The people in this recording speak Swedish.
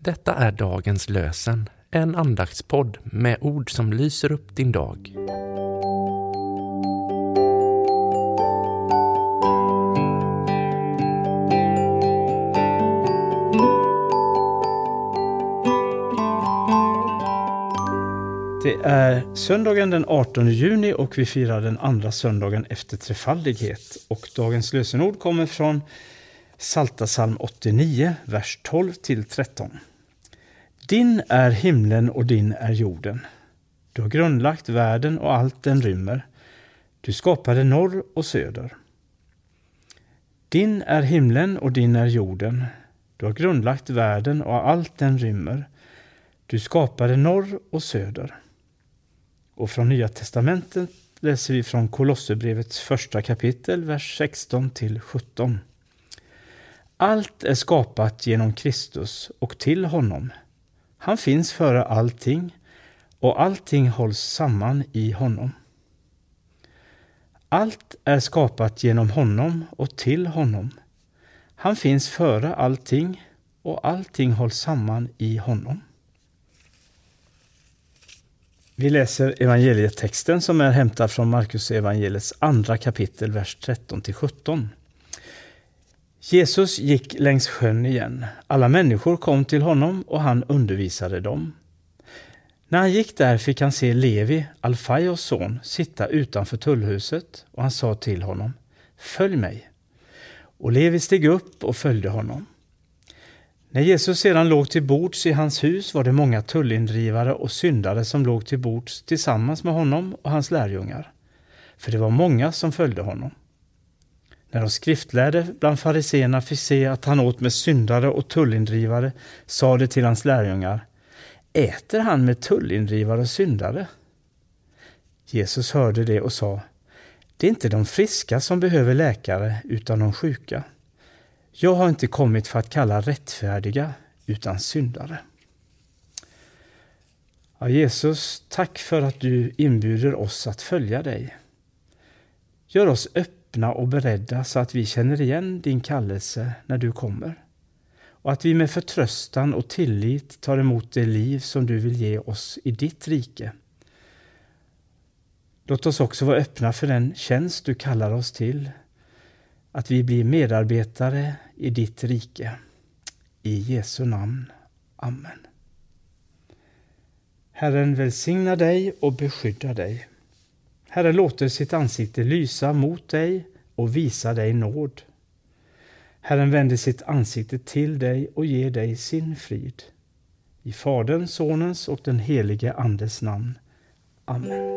Detta är dagens lösen, en andaktspodd med ord som lyser upp din dag. Det är söndagen den 18 juni och vi firar den andra söndagen efter trefaldighet. Och dagens lösenord kommer från Salta psalm 89, vers 12 till 13. Din är himlen och din är jorden. Du har grundlagt världen och allt den rymmer. Du skapade norr och söder. Din är himlen och din är jorden. Du har grundlagt världen och allt den rymmer. Du skapade norr och söder. Och från Nya testamentet läser vi från Kolosserbrevets första kapitel, vers 16 till 17. Allt är skapat genom Kristus och till honom. Han finns före allting och allting hålls samman i honom. Allt är skapat genom honom och till honom. Han finns före allting och allting hålls samman i honom. Vi läser evangelietexten som är hämtad från Markus evangeliets andra kapitel, vers 13 till 17. Jesus gick längs sjön igen. Alla människor kom till honom och han undervisade dem. När han gick där fick han se Levi, Alfaios son, sitta utanför tullhuset och han sa till honom Följ mig. Och Levi steg upp och följde honom. När Jesus sedan låg till bords i hans hus var det många tullindrivare och syndare som låg till bords tillsammans med honom och hans lärjungar. För det var många som följde honom. När de skriftlärde bland fariseerna fick se att han åt med syndare och tullindrivare sa de till hans lärjungar Äter han med tullindrivare och syndare? Jesus hörde det och sa Det är inte de friska som behöver läkare utan de sjuka. Jag har inte kommit för att kalla rättfärdiga utan syndare. Ja, Jesus, tack för att du inbjuder oss att följa dig. Gör oss öppna och beredda så att vi känner igen din kallelse när du kommer. Och att vi med förtröstan och tillit tar emot det liv som du vill ge oss i ditt rike. Låt oss också vara öppna för den tjänst du kallar oss till. Att vi blir medarbetare i ditt rike. I Jesu namn. Amen. Herren välsigna dig och beskydda dig. Herren låter sitt ansikte lysa mot dig och visa dig nåd. Herren vänder sitt ansikte till dig och ger dig sin frid. I Faderns, Sonens och den helige Andes namn. Amen.